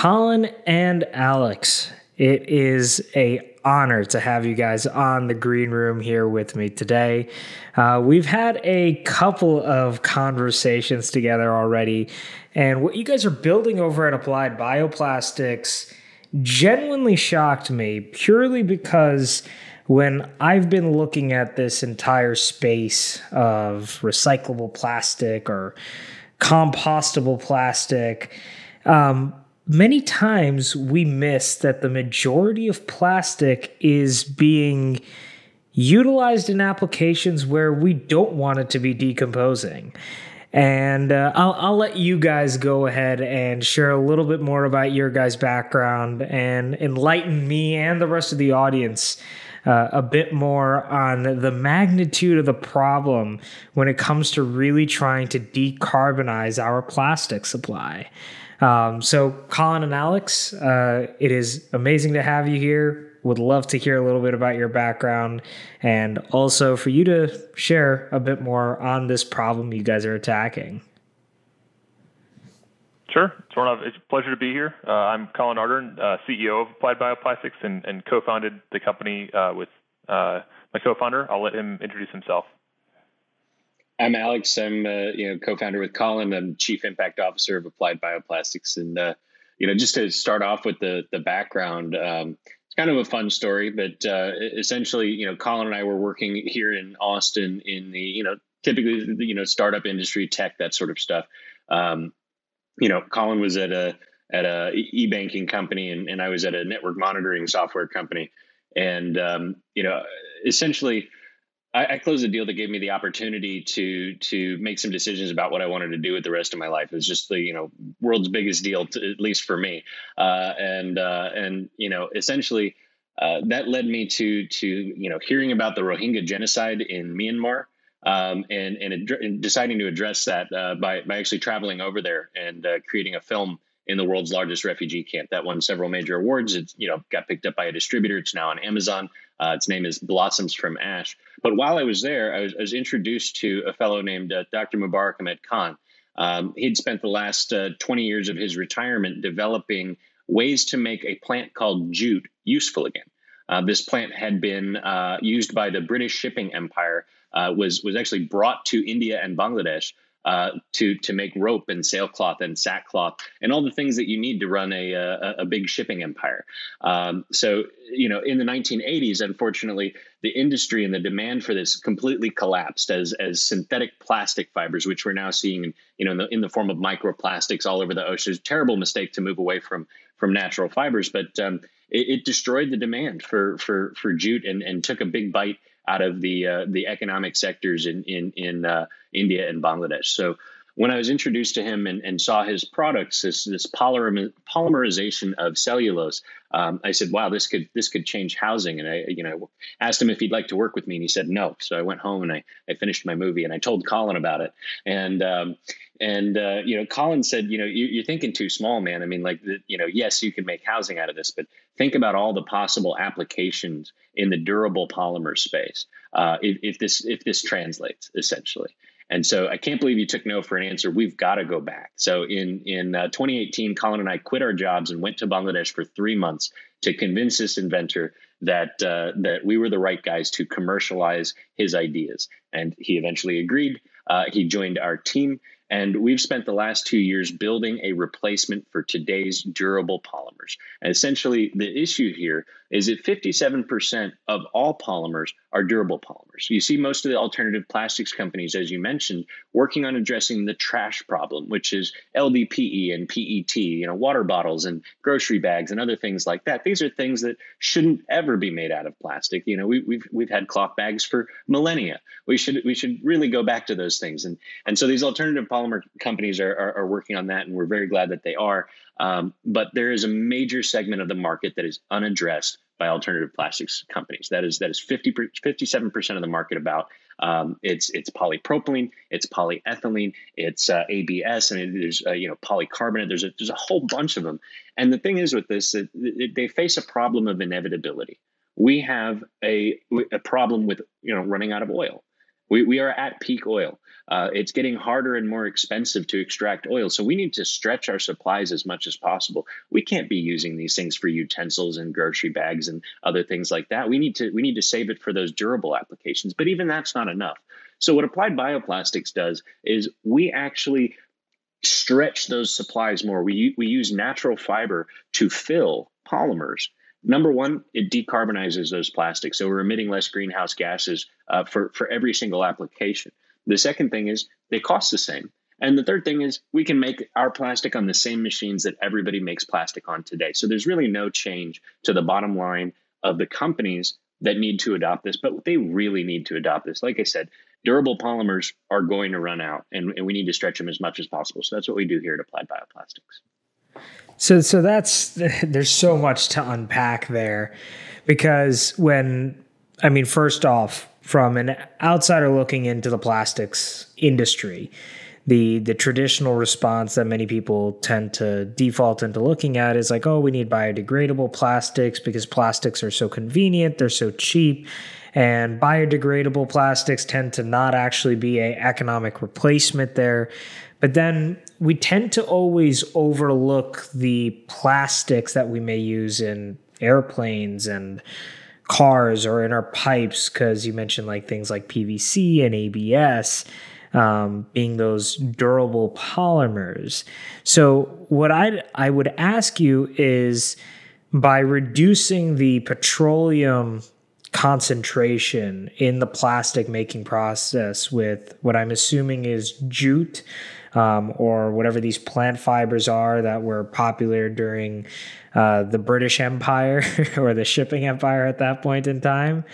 Colin and Alex, it is a honor to have you guys on the green room here with me today. Uh, we've had a couple of conversations together already, and what you guys are building over at Applied Bioplastics genuinely shocked me purely because when I've been looking at this entire space of recyclable plastic or compostable plastic, um, many times we miss that the majority of plastic is being utilized in applications where we don't want it to be decomposing. And uh, I'll, I'll let you guys go ahead and share a little bit more about your guys' background and enlighten me and the rest of the audience uh, a bit more on the magnitude of the problem when it comes to really trying to decarbonize our plastic supply. Um, so, Colin and Alex, uh, it is amazing to have you here. Would love to hear a little bit about your background and also for you to share a bit more on this problem you guys are attacking. Sure. It's a pleasure to be here. Uh, I'm Colin Ardern, uh, CEO of Applied Bioplastics and, and co-founded the company uh, with uh, my co-founder. I'll let him introduce himself. I'm Alex. I'm uh, you know co-founder with Colin. I'm chief impact officer of Applied Bioplastics, and uh, you know just to start off with the the background. Um, it's kind of a fun story, but uh, essentially, you know, Colin and I were working here in Austin in the you know typically you know startup industry, tech, that sort of stuff. Um, you know, Colin was at a at a e-banking company, and, and I was at a network monitoring software company, and um, you know, essentially I, I, closed a deal that gave me the opportunity to to make some decisions about what I wanted to do with the rest of my life. It was just the you know world's biggest deal, to, at least for me, uh, and uh, and you know essentially uh, that led me to to you know hearing about the Rohingya genocide in Myanmar. Um, and and, ad- and, deciding to address that uh, by by actually traveling over there and uh, creating a film in the world's largest refugee camp. That won several major awards. It you know got picked up by a distributor. It's now on Amazon. Uh, its name is Blossoms from Ash. But while I was there, I was, I was introduced to a fellow named uh, Dr. Mubarak Ahmed Khan. Um, he'd spent the last uh, 20 years of his retirement developing ways to make a plant called jute useful again. Uh, this plant had been uh, used by the British shipping empire, uh, was was actually brought to India and Bangladesh uh, to to make rope and sailcloth and sackcloth and all the things that you need to run a a, a big shipping empire. Um, so you know, in the 1980s, unfortunately, the industry and the demand for this completely collapsed as as synthetic plastic fibers, which we're now seeing, you know, in the, in the form of microplastics all over the ocean. Terrible mistake to move away from from natural fibers, but um, it, it, destroyed the demand for for for jute and and took a big bite out of the uh, the economic sectors in in in uh, India and Bangladesh. So when I was introduced to him and, and saw his products, this this polymer, polymerization of cellulose, um, I said, "Wow, this could this could change housing." And I, you know, asked him if he'd like to work with me, and he said no. So I went home and I, I finished my movie, and I told Colin about it. And um, and uh, you know, Colin said, "You know, you, are thinking too small, man. I mean, like, the, you know, yes, you can make housing out of this, but think about all the possible applications in the durable polymer space uh, if, if this if this translates essentially." And so I can't believe you took no for an answer. We've got to go back. So in in uh, 2018, Colin and I quit our jobs and went to Bangladesh for three months to convince this inventor that uh, that we were the right guys to commercialize his ideas. And he eventually agreed. Uh, he joined our team, and we've spent the last two years building a replacement for today's durable polymers. And essentially, the issue here is that 57% of all polymers are durable polymers. You see most of the alternative plastics companies, as you mentioned, working on addressing the trash problem, which is LDPE and PET, you know, water bottles and grocery bags and other things like that. These are things that shouldn't ever be made out of plastic. You know, we, have we've, we've had cloth bags for millennia. We should we should really go back to those things. And and so these alternative polymer companies are, are, are working on that, and we're very glad that they are. Um, but there is a major segment of the market that is unaddressed by alternative plastics companies. That is that is 50 57 percent of the market. About um, it's it's polypropylene, it's polyethylene, it's uh, ABS, and there's uh, you know polycarbonate. There's a there's a whole bunch of them. And the thing is with this, it, it, they face a problem of inevitability. We have a a problem with you know running out of oil. We, we are at peak oil. Uh, it's getting harder and more expensive to extract oil. So we need to stretch our supplies as much as possible. We can't be using these things for utensils and grocery bags and other things like that. We need to we need to save it for those durable applications. But even that's not enough. So what applied bioplastics does is we actually stretch those supplies more. We we use natural fiber to fill polymers Number one, it decarbonizes those plastics. So we're emitting less greenhouse gases uh, for, for every single application. The second thing is they cost the same. And the third thing is we can make our plastic on the same machines that everybody makes plastic on today. So there's really no change to the bottom line of the companies that need to adopt this, but they really need to adopt this. Like I said, durable polymers are going to run out and, and we need to stretch them as much as possible. So that's what we do here at Applied Bioplastics. So so that's there's so much to unpack there because when I mean first off from an outsider looking into the plastics industry the the traditional response that many people tend to default into looking at is like oh we need biodegradable plastics because plastics are so convenient they're so cheap and biodegradable plastics tend to not actually be a economic replacement there. But then we tend to always overlook the plastics that we may use in airplanes and cars or in our pipes because you mentioned like things like PVC and ABS um, being those durable polymers. So what I I would ask you is by reducing the petroleum concentration in the plastic making process with what I'm assuming is jute um, or whatever these plant fibers are that were popular during uh, the British Empire or the shipping empire at that point in time.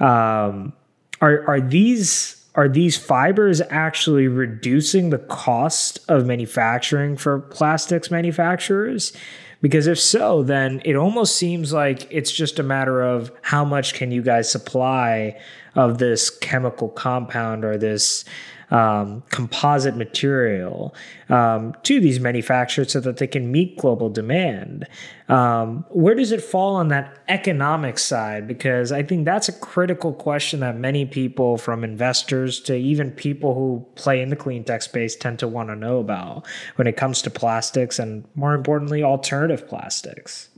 Um, are are these are these fibers actually reducing the cost of manufacturing for plastics manufacturers? Because if so, then it almost seems like it's just a matter of how much can you guys supply of this chemical compound or this um, composite material um, to these manufacturers so that they can meet global demand. Um, where does it fall on that economic side? Because I think that's a critical question that many people, from investors to even people who play in the clean tech space, tend to want to know about when it comes to plastics and, more importantly, alternative plastics.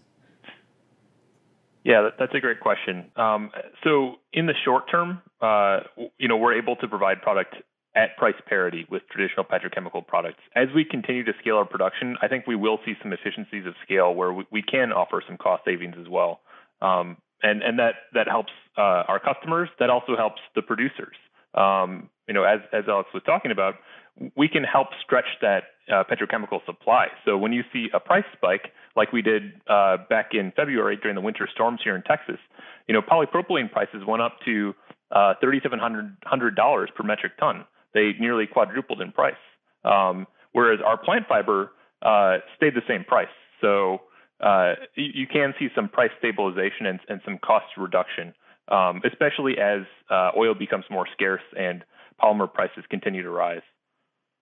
Yeah, that's a great question. Um, so in the short term, uh, you know, we're able to provide product at price parity with traditional petrochemical products. As we continue to scale our production, I think we will see some efficiencies of scale where we, we can offer some cost savings as well. Um, and and that that helps uh, our customers. That also helps the producers. Um, you know, as as Alex was talking about, we can help stretch that uh, petrochemical supply. So when you see a price spike like we did uh, back in February during the winter storms here in Texas, you know, polypropylene prices went up to uh, $3,700 per metric ton they nearly quadrupled in price. Um, whereas our plant fiber uh, stayed the same price. So uh, you, you, can see some price stabilization and, and some cost reduction, um, especially as uh, oil becomes more scarce and polymer prices continue to rise.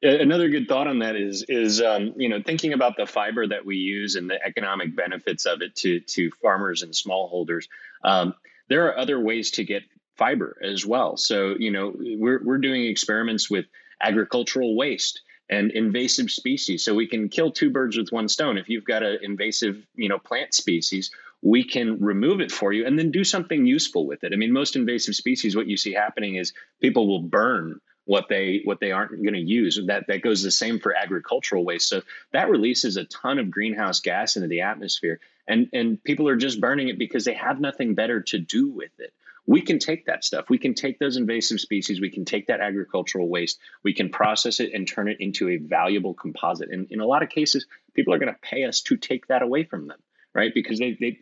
Another good thought on that is is um, you know thinking about the fiber that we use and the economic benefits of it to to farmers and smallholders. Um, there are other ways to get fiber as well. So, you know, we're, we're doing experiments with agricultural waste and invasive species. So we can kill two birds with one stone. If you've got an invasive, you know, plant species, we can remove it for you and then do something useful with it. I mean, most invasive species, what you see happening is people will burn what they what they aren't going to use. That that goes the same for agricultural waste. So that releases a ton of greenhouse gas into the atmosphere, and and people are just burning it because they have nothing better to do with it we can take that stuff. We can take those invasive species, we can take that agricultural waste, we can process it and turn it into a valuable composite. And in a lot of cases, people are going to pay us to take that away from them, right? Because they, they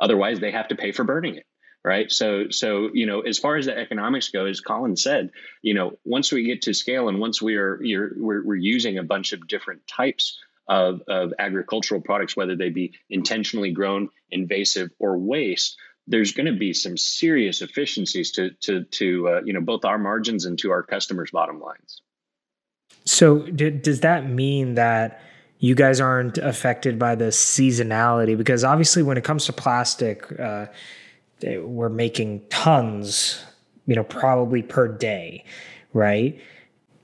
otherwise they have to pay for burning it. Right. So, so, you know, as far as the economics go, as Colin said, you know, once we get to scale and once we are, you're, we're, we're using a bunch of different types of, of agricultural products, whether they be intentionally grown, invasive, or waste, there's going to be some serious efficiencies to to to uh, you know both our margins and to our customers' bottom lines. So, d- does that mean that you guys aren't affected by the seasonality? Because obviously, when it comes to plastic, uh, we're making tons you know, probably per day, right?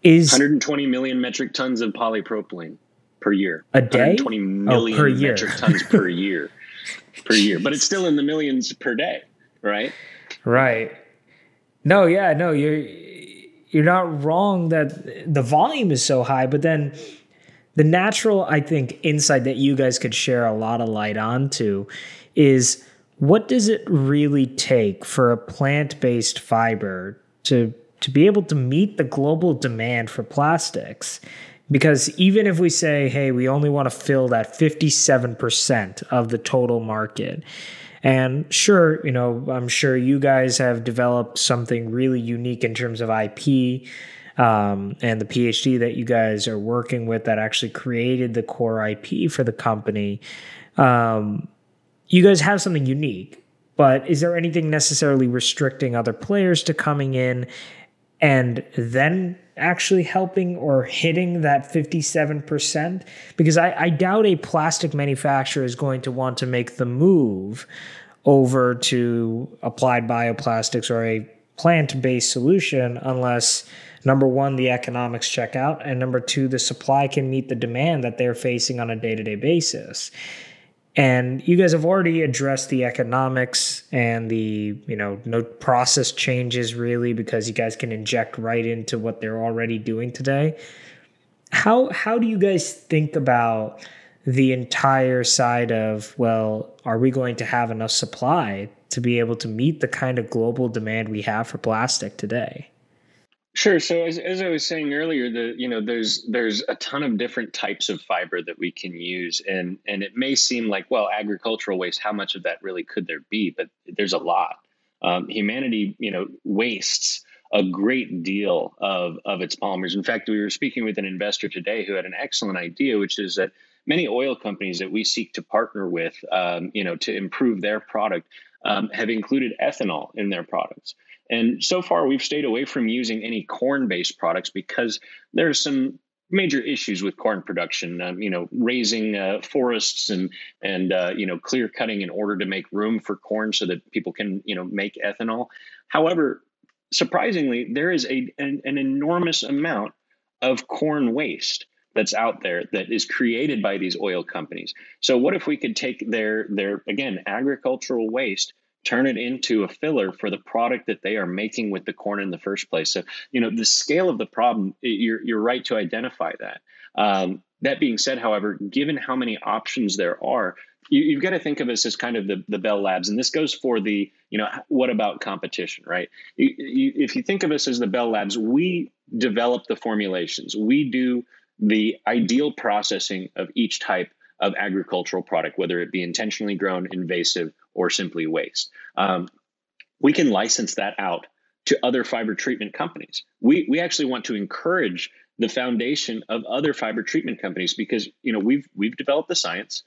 Is 120 million metric tons of polypropylene per year. A day? 120 million oh, per year. metric tons per year. Per year. But it's still in the millions per day, right? Right. No, yeah, no, you're you're not wrong that the volume is so high, but then the natural, I think, insight that you guys could share a lot of light onto is what does it really take for a plant-based fiber to to be able to meet the global demand for plastics? Because even if we say, hey, we only want to fill that 57% of the total market, and sure, you know, I'm sure you guys have developed something really unique in terms of IP um, and the PhD that you guys are working with that actually created the core IP for the company. Um, you guys have something unique, but is there anything necessarily restricting other players to coming in and then actually helping or hitting that 57%? Because I, I doubt a plastic manufacturer is going to want to make the move over to applied bioplastics or a plant based solution unless number one, the economics check out, and number two, the supply can meet the demand that they're facing on a day to day basis. And you guys have already addressed the economics and the, you know, no process changes really because you guys can inject right into what they're already doing today. How how do you guys think about the entire side of, well, are we going to have enough supply to be able to meet the kind of global demand we have for plastic today? Sure. So as, as I was saying earlier, the you know there's there's a ton of different types of fiber that we can use, and and it may seem like well agricultural waste, how much of that really could there be? But there's a lot. Um, humanity, you know, wastes a great deal of of its polymers. In fact, we were speaking with an investor today who had an excellent idea, which is that many oil companies that we seek to partner with, um, you know, to improve their product, um, have included ethanol in their products. And so far, we've stayed away from using any corn based products because there's some major issues with corn production. Um, you know, raising uh, forests and and uh, you know clear cutting in order to make room for corn so that people can you know make ethanol. However, surprisingly, there is a an, an enormous amount of corn waste that's out there that is created by these oil companies. So what if we could take their their again agricultural waste turn it into a filler for the product that they are making with the corn in the first place. So, you know, the scale of the problem, you're, you're right to identify that. Um, that being said, however, given how many options there are, you, have got to think of us as kind of the, the Bell Labs. And this goes for the, you know, what about competition, right? You, you, if you think of us as the Bell Labs, we develop the formulations, we do the ideal processing of each type of agricultural product, whether it be intentionally grown, invasive, or simply waste. Um, we can license that out to other fiber treatment companies. We, we actually want to encourage the foundation of other fiber treatment companies because you know we've we've developed the science.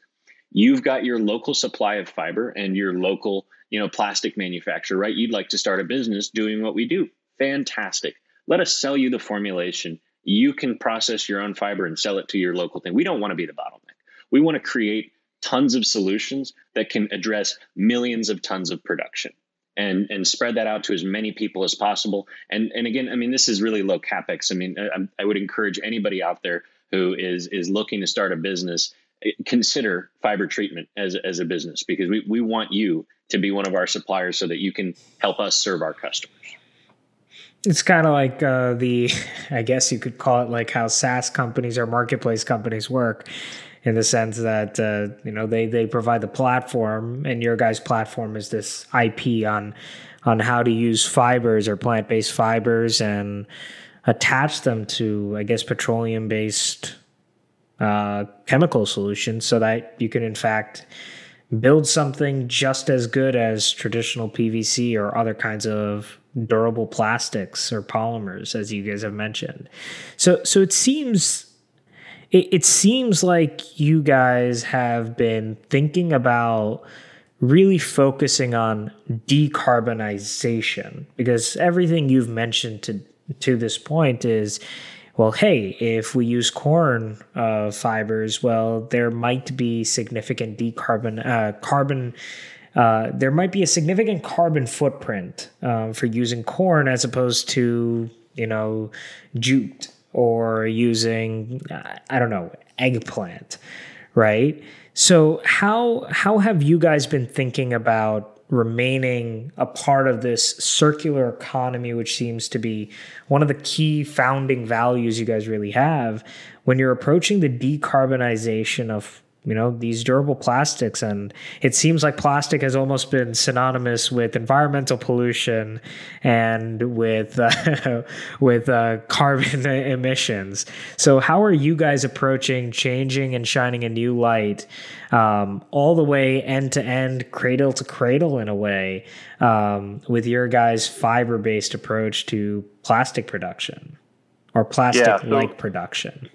You've got your local supply of fiber and your local you know plastic manufacturer, right? You'd like to start a business doing what we do. Fantastic. Let us sell you the formulation. You can process your own fiber and sell it to your local thing. We don't want to be the bottleneck. We want to create tons of solutions that can address millions of tons of production and and spread that out to as many people as possible. And and again, I mean, this is really low capex. I mean, I, I would encourage anybody out there who is is looking to start a business eh, consider fiber treatment as as a business because we we want you to be one of our suppliers so that you can help us serve our customers. It's kind of like uh, the, I guess you could call it like how SaaS companies or marketplace companies work in the sense that uh, you know they they provide the platform, and your guys' platform is this IP on on how to use fibers or plant based fibers and attach them to, I guess, petroleum based uh, chemical solutions, so that you can in fact build something just as good as traditional PVC or other kinds of durable plastics or polymers as you guys have mentioned. So so it seems it, it seems like you guys have been thinking about really focusing on decarbonization because everything you've mentioned to to this point is well hey if we use corn uh, fibers well there might be significant decarbon uh, carbon uh, there might be a significant carbon footprint um, for using corn as opposed to, you know, jute or using, I don't know, eggplant, right? So how how have you guys been thinking about remaining a part of this circular economy, which seems to be one of the key founding values you guys really have. When you're approaching the decarbonization of you know these durable plastics. And it seems like plastic has almost been synonymous with environmental pollution and with uh, with uh, carbon emissions. So how are you guys approaching changing and shining a new light um, all the way end to end cradle to cradle in a way um, with your guys fiber based approach to plastic production or plastic like yeah, so- production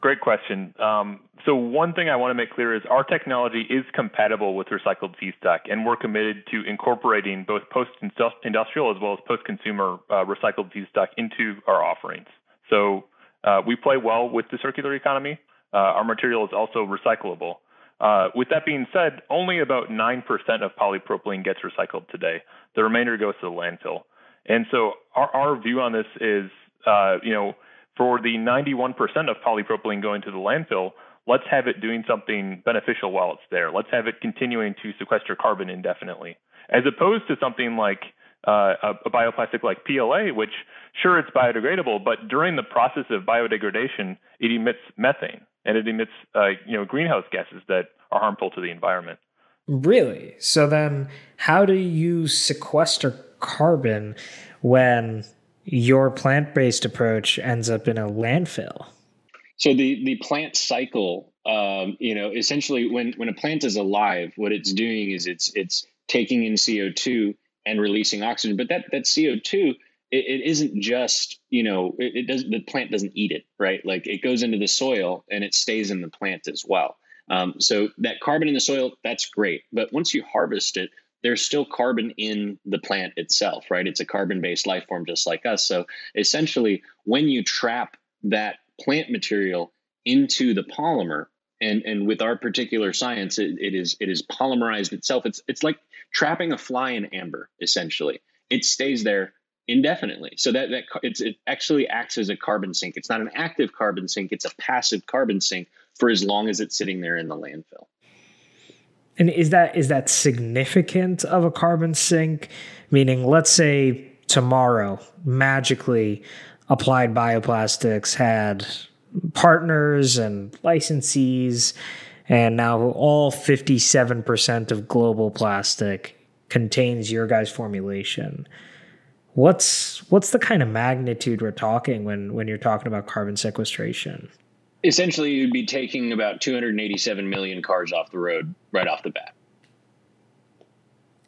Great question. Um, so one thing I want to make clear is our technology is compatible with recycled feedstock, and we're committed to incorporating both post-industrial as well as post-consumer uh, recycled feedstock into our offerings. So uh, we play well with the circular economy. Uh, our material is also recyclable. Uh, with that being said, only about 9% of polypropylene gets recycled today. The remainder goes to the landfill. And so our, our view on this is, uh, you know, for the 91% of polypropylene going to the landfill, let's have it doing something beneficial while it's there. Let's have it continuing to sequester carbon indefinitely, as opposed to something like uh, a, a, bioplastic like PLA, which sure it's biodegradable, but during the process of biodegradation, it emits methane and it emits uh, you know greenhouse gases that are harmful to the environment. Really? So then, how do you sequester carbon when your plant based approach ends up in a landfill? So the the plant cycle, um, you know, essentially when when a plant is alive, what it's doing is it's it's taking in CO two and releasing oxygen. But that that CO two it, it isn't just you know it, it does the plant doesn't eat it right like it goes into the soil and it stays in the plant as well um, so that carbon in the soil that's great but once you harvest it there's still carbon in the plant itself, right? It's a carbon based life form just like us. So essentially, when you trap that plant material into the polymer, and, and with our particular science, it, it is it is polymerized itself. It's it's like trapping a fly in amber. Essentially, it stays there indefinitely. So that that it actually acts as a carbon sink. It's not an active carbon sink. It's a passive carbon sink for as long as it's sitting there in the landfill. And is that is that significant of a carbon sink? Meaning, let's say tomorrow, magically, Applied Bioplastics had partners and licensees, and now all 57% of global plastic contains your guys' formulation. What's what's the kind of magnitude we're talking when when you're talking about carbon sequestration? Essentially you'd be taking about 287 million cars off the road right off the bat.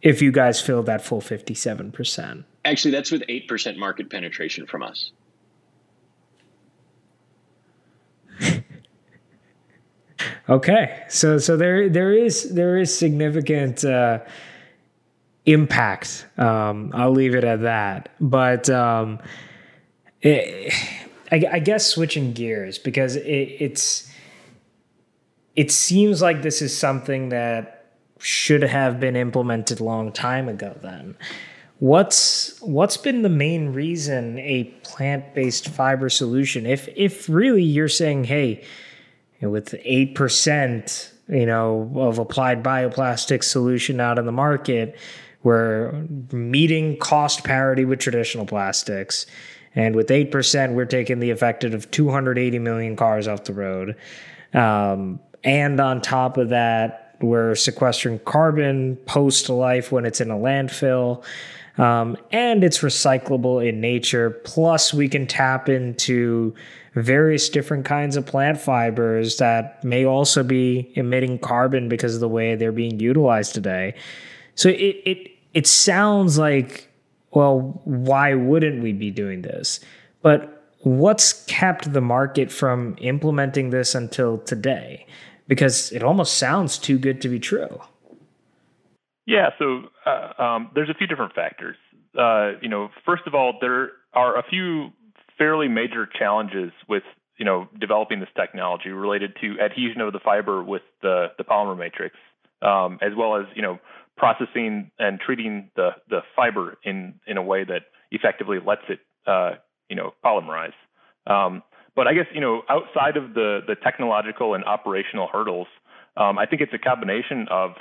If you guys fill that full 57% actually that's with 8% market penetration from us. Okay so so there there is there is significant uh, impact um, i'll leave it at that but um, it, I, I guess switching gears because it, it's it seems like this is something that should have been implemented long time ago then. What's what's been the main reason a plant-based fiber solution if if really you're saying hey with 8% you know of applied bioplastic solution out in the market we're meeting cost parity with traditional plastics and with 8%, we're taking the effect of 280 million cars off the road. Um, and on top of that, we're sequestering carbon post life when it's in a landfill. Um, and it's recyclable in nature. Plus, we can tap into various different kinds of plant fibers that may also be emitting carbon because of the way they're being utilized today. So it it it sounds like well, why wouldn't we be doing this? But what's kept the market from implementing this until today? Because it almost sounds too good to be true. Yeah, so uh, um, there's a few different factors. Uh, you know, first of all, there are a few fairly major challenges with you know developing this technology related to adhesion of the fiber with the the polymer matrix. um, as well as you know processing and treating the the fiber in in a way that effectively lets it uh, you know polymerize. Um, but I guess you know outside of the the technological and operational hurdles, um, I think it's a combination of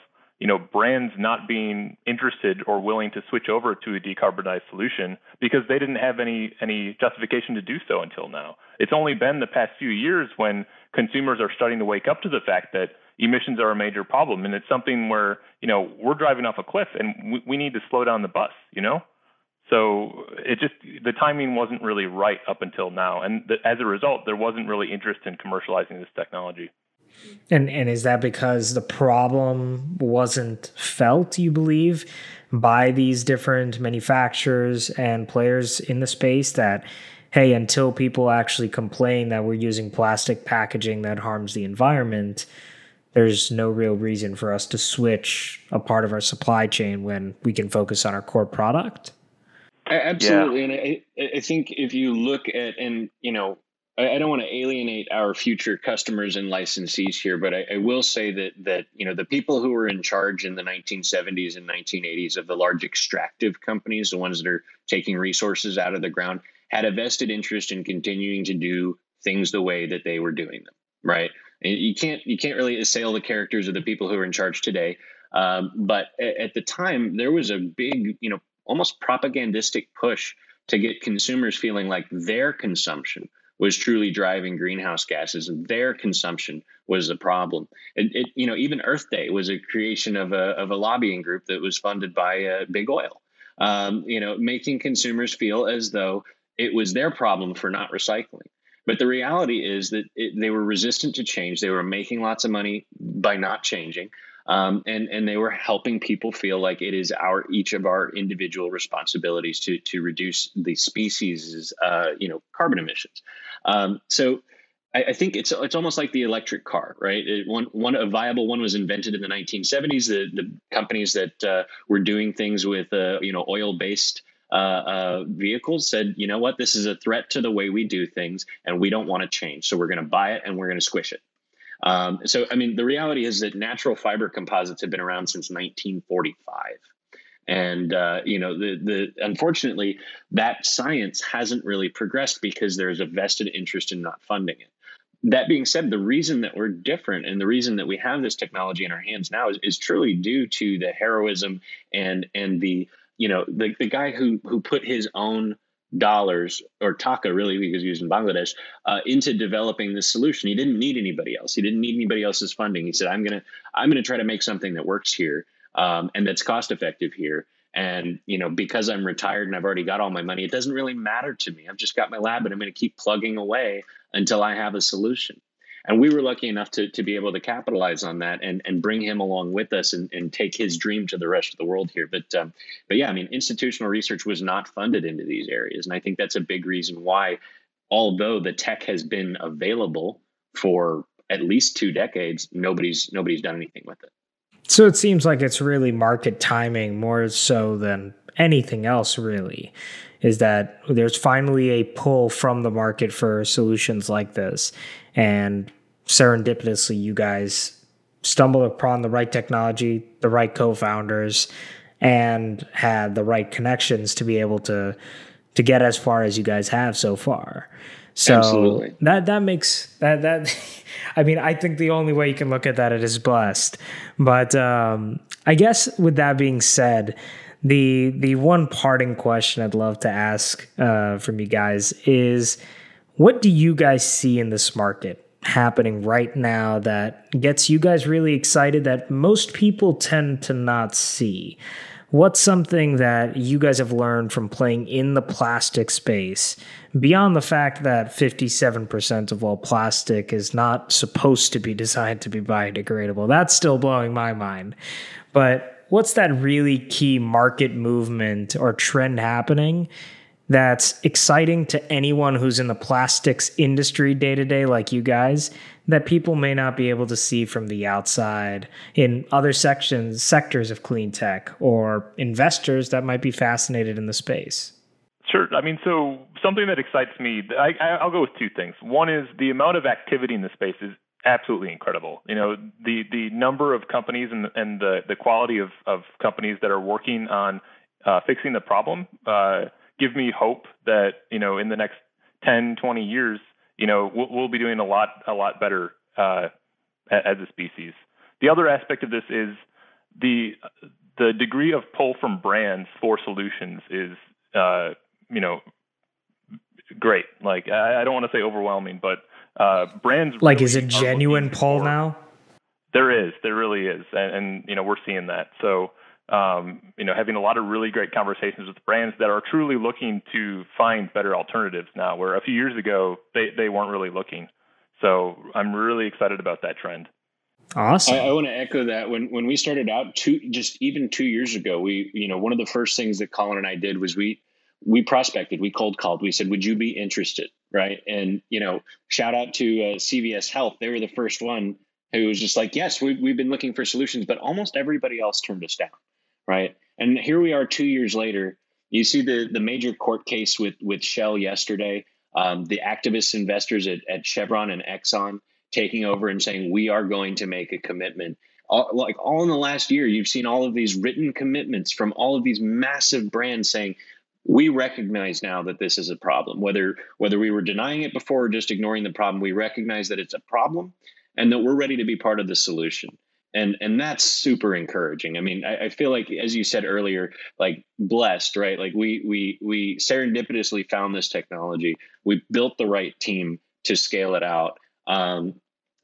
you know, brands not being interested or willing to switch over to a decarbonized solution because they didn't have any any justification to do so until now. It's only been the past few years when consumers are starting to wake up to the fact that emissions are a major problem and it's something where, you know, we're driving off a cliff and we, we need to slow down the bus, you know? So it just the timing wasn't really right up until now, and the, as a result, there wasn't really interest in commercializing this technology. And and is that because the problem wasn't felt, you believe, by these different manufacturers and players in the space that hey, until people actually complain that we're using plastic packaging that harms the environment, there's no real reason for us to switch a part of our supply chain when we can focus on our core product? Absolutely. Yeah. And I, I think if you look at, and, you know, I, I don't want to alienate our future customers and licensees here, but I, I, will say that that you know the people who were in charge in the 1970s and 1980s of the large extractive companies, the ones that are taking resources out of the ground, had a vested interest in continuing to do things the way that they were doing them. Right? You can't you can't really assail the characters of the people who are in charge today. Um, but at, at the time, there was a big, you know, almost propagandistic push to get consumers feeling like their consumption was truly driving greenhouse gases, and their consumption was the problem. It, it, you know, even Earth Day was a creation of a of a lobbying group that was funded by uh, big oil. Um, you know, making consumers feel as though it was their problem for not recycling. But the reality is that it, they were resistant to change. They were making lots of money by not changing. Um, and and they were helping people feel like it is our each of our individual responsibilities to to reduce the species' uh, you know carbon emissions. Um, so I, think it's it's almost like the electric car, right? It, one one a viable one was invented in the 1970s. The the companies that uh, were doing things with uh, you know oil based uh, uh, vehicles said, you know what, this is a threat to the way we do things, and we don't want to change. So we're going to buy it and we're going to squish it. Um, so, I mean, the reality is that natural fiber composites have been around since 1945. And uh, you know, the the unfortunately, that science hasn't really progressed because there's a vested interest in not funding it. That being said, the reason that we're different and the reason that we have this technology in our hands now is, is truly due to the heroism and and the you know the, the guy who who put his own dollars or taka really because he was in bangladesh uh, into developing this solution. He didn't need anybody else. He didn't need anybody else's funding. He said i'm gonna i'm gonna try to make something that works here um, and that's cost effective here. And you know because i'm retired and i've already got all my money it doesn't really matter to me. I've just got my lab and i'm going to keep plugging away until i have a solution and we were lucky enough to, to be able to capitalize on that and, and bring him along with us and, and take his dream to the rest of the world here. But um, but yeah, I mean, institutional research was not funded into these areas, and I think that's a big reason why, although the tech has been available for at least two decades, nobody's nobody's done anything with it. So it seems like it's really market timing more so than anything else, really. Is that there's finally a pull from the market for solutions like this and serendipitously you guys stumbled upon the right technology the right co-founders and had the right connections to be able to to get as far as you guys have so far so Absolutely. that that makes that that I mean I think the only way you can look at that it is blessed. But um, I guess with that being said, the the one parting question I'd love to ask uh, from you guys is what do you guys see in this market happening right now that gets you guys really excited that most people tend to not see? What's something that you guys have learned from playing in the plastic space beyond the fact that 57% of all plastic is not supposed to be designed to be biodegradable? That's still blowing my mind. But what's that really key market movement or trend happening that's exciting to anyone who's in the plastics industry day to day, like you guys, that people may not be able to see from the outside in other sections, sectors of clean tech, or investors that might be fascinated in the space? Sure. I mean, so something that excites me, I, will go with two things. One is the amount of activity in the space is absolutely incredible. You know, the the number of companies and and the the quality of of companies that are working on uh, fixing the problem uh, give me hope that you know in the next 10, 20 years, you know, we'll, we'll be doing a lot a lot better uh, as a species. The other aspect of this is the the degree of pull from brands for solutions is uh, you know great. Like I, I don't want to say overwhelming, but uh, brands like really is it genuine pull now? There is, there really is, and, and you know we're seeing that. So um, you know having a lot of really great conversations with brands that are truly looking to find better alternatives now, where a few years ago they they weren't really looking. So I'm really excited about that trend. Awesome. I, I, want to echo that. When when we started out, two just even two years ago, we you know one of the first things that Colin and I did was we we prospected, we cold called, we said, "Would you be interested?" Right, and you know, shout out to uh, CVS Health. They were the first one who was just like, "Yes, we, we've been looking for solutions," but almost everybody else turned us down. Right, and here we are, two years later. You see the the major court case with with Shell yesterday. Um, the activist investors at, at Chevron and Exxon taking over and saying we are going to make a commitment all, like all in the last year you've seen all of these written commitments from all of these massive brands saying we recognize now that this is a problem. Whether whether we were denying it before or just ignoring the problem we recognize that it's a problem and that we're ready to be part of the solution. And and that's super encouraging. I mean I, I, feel like as you said earlier like blessed right? Like we we we serendipitously found this technology. We built the right team to scale it out. Um,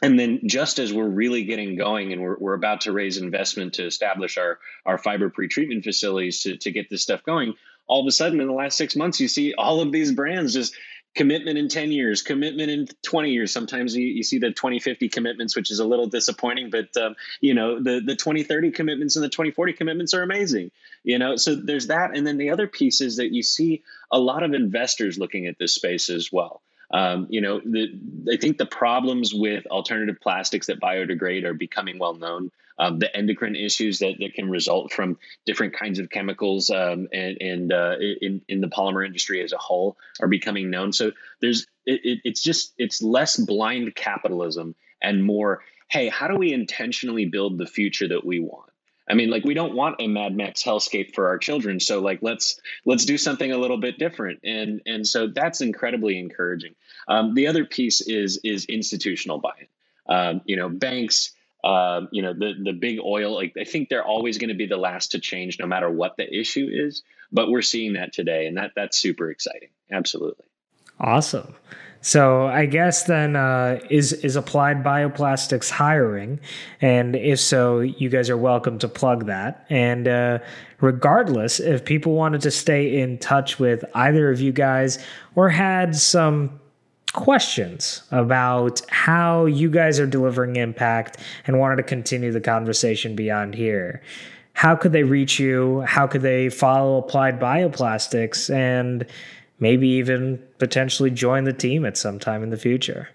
and then just as we're really getting going and we're, we're about to raise investment to establish our, our fiber pretreatment facilities to, to get this stuff going, all of a sudden in the last six months, you see all of these brands just commitment in 10 years, commitment in 20 years. Sometimes you, you see the 2050 commitments, which is a little disappointing, but um, you know, the, the 2030 commitments and the 2040 commitments are amazing, you know? So there's that. And then the other piece is that you see a lot of investors looking at this space as well. Um, you know, the, I think the problems with alternative plastics that biodegrade are becoming well known. Um, the endocrine issues that, that can result from different kinds of chemicals um, and, and uh, in, in the polymer industry as a whole are becoming known. So there's it, it, it's just it's less blind capitalism and more hey how do we intentionally build the future that we want I mean, like we don't want a Mad Max hellscape for our children. So like let's let's do something a little bit different. And and so that's incredibly encouraging. Um, the other piece is is institutional buy-in. Um, you know, banks, um, you know, the the big oil, like I think they're always going to be the last to change no matter what the issue is. But we're seeing that today, and that that's super exciting. Absolutely. Awesome. So I guess then uh, is is applied bioplastics hiring, and if so, you guys are welcome to plug that. And uh, regardless, if people wanted to stay in touch with either of you guys or had some questions about how you guys are delivering impact and wanted to continue the conversation beyond here, how could they reach you? How could they follow Applied Bioplastics and maybe even potentially join the team at some time in the future.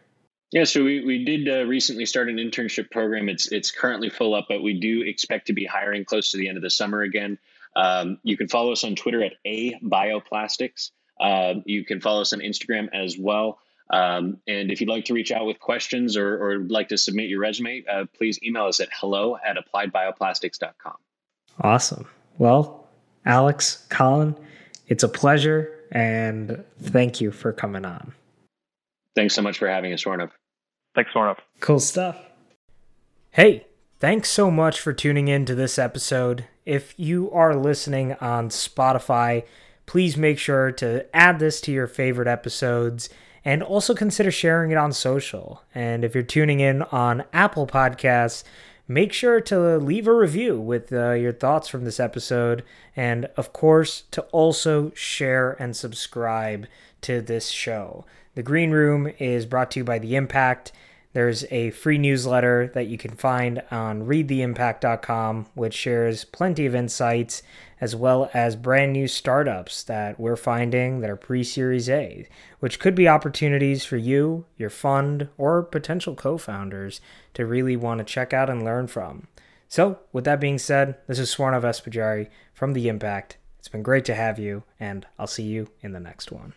Yeah, so we, we did uh, recently start an internship program. It's it's currently full up, but we do expect to be hiring close to the end of the summer again. Um, you can follow us on Twitter at a bioplastics. Uh, you can follow us on Instagram as well. Um, and if you'd like to reach out with questions or, or like to submit your resume, uh, please email us at hello at appliedbioplastics.com. Awesome. Well, Alex, Colin, it's a pleasure and thank you for coming on. Thanks so much for having us, Swarnov. Thanks, Swarnov. Cool stuff. Hey, thanks so much for tuning in to this episode. If you are listening on Spotify, please make sure to add this to your favorite episodes and also consider sharing it on social. And if you're tuning in on Apple Podcasts, make sure to leave a review with uh, your thoughts from this episode. And of course, to also share and subscribe to this show. The Green Room is brought to you by The Impact. There's a free newsletter that you can find on readtheimpact.com, which shares plenty of insights as well as brand new startups that we're finding that are pre Series A, which could be opportunities for you, your fund, or potential co founders to really want to check out and learn from. So, with that being said, this is Swarnov Espajari from The Impact. It's been great to have you, and I'll see you in the next one.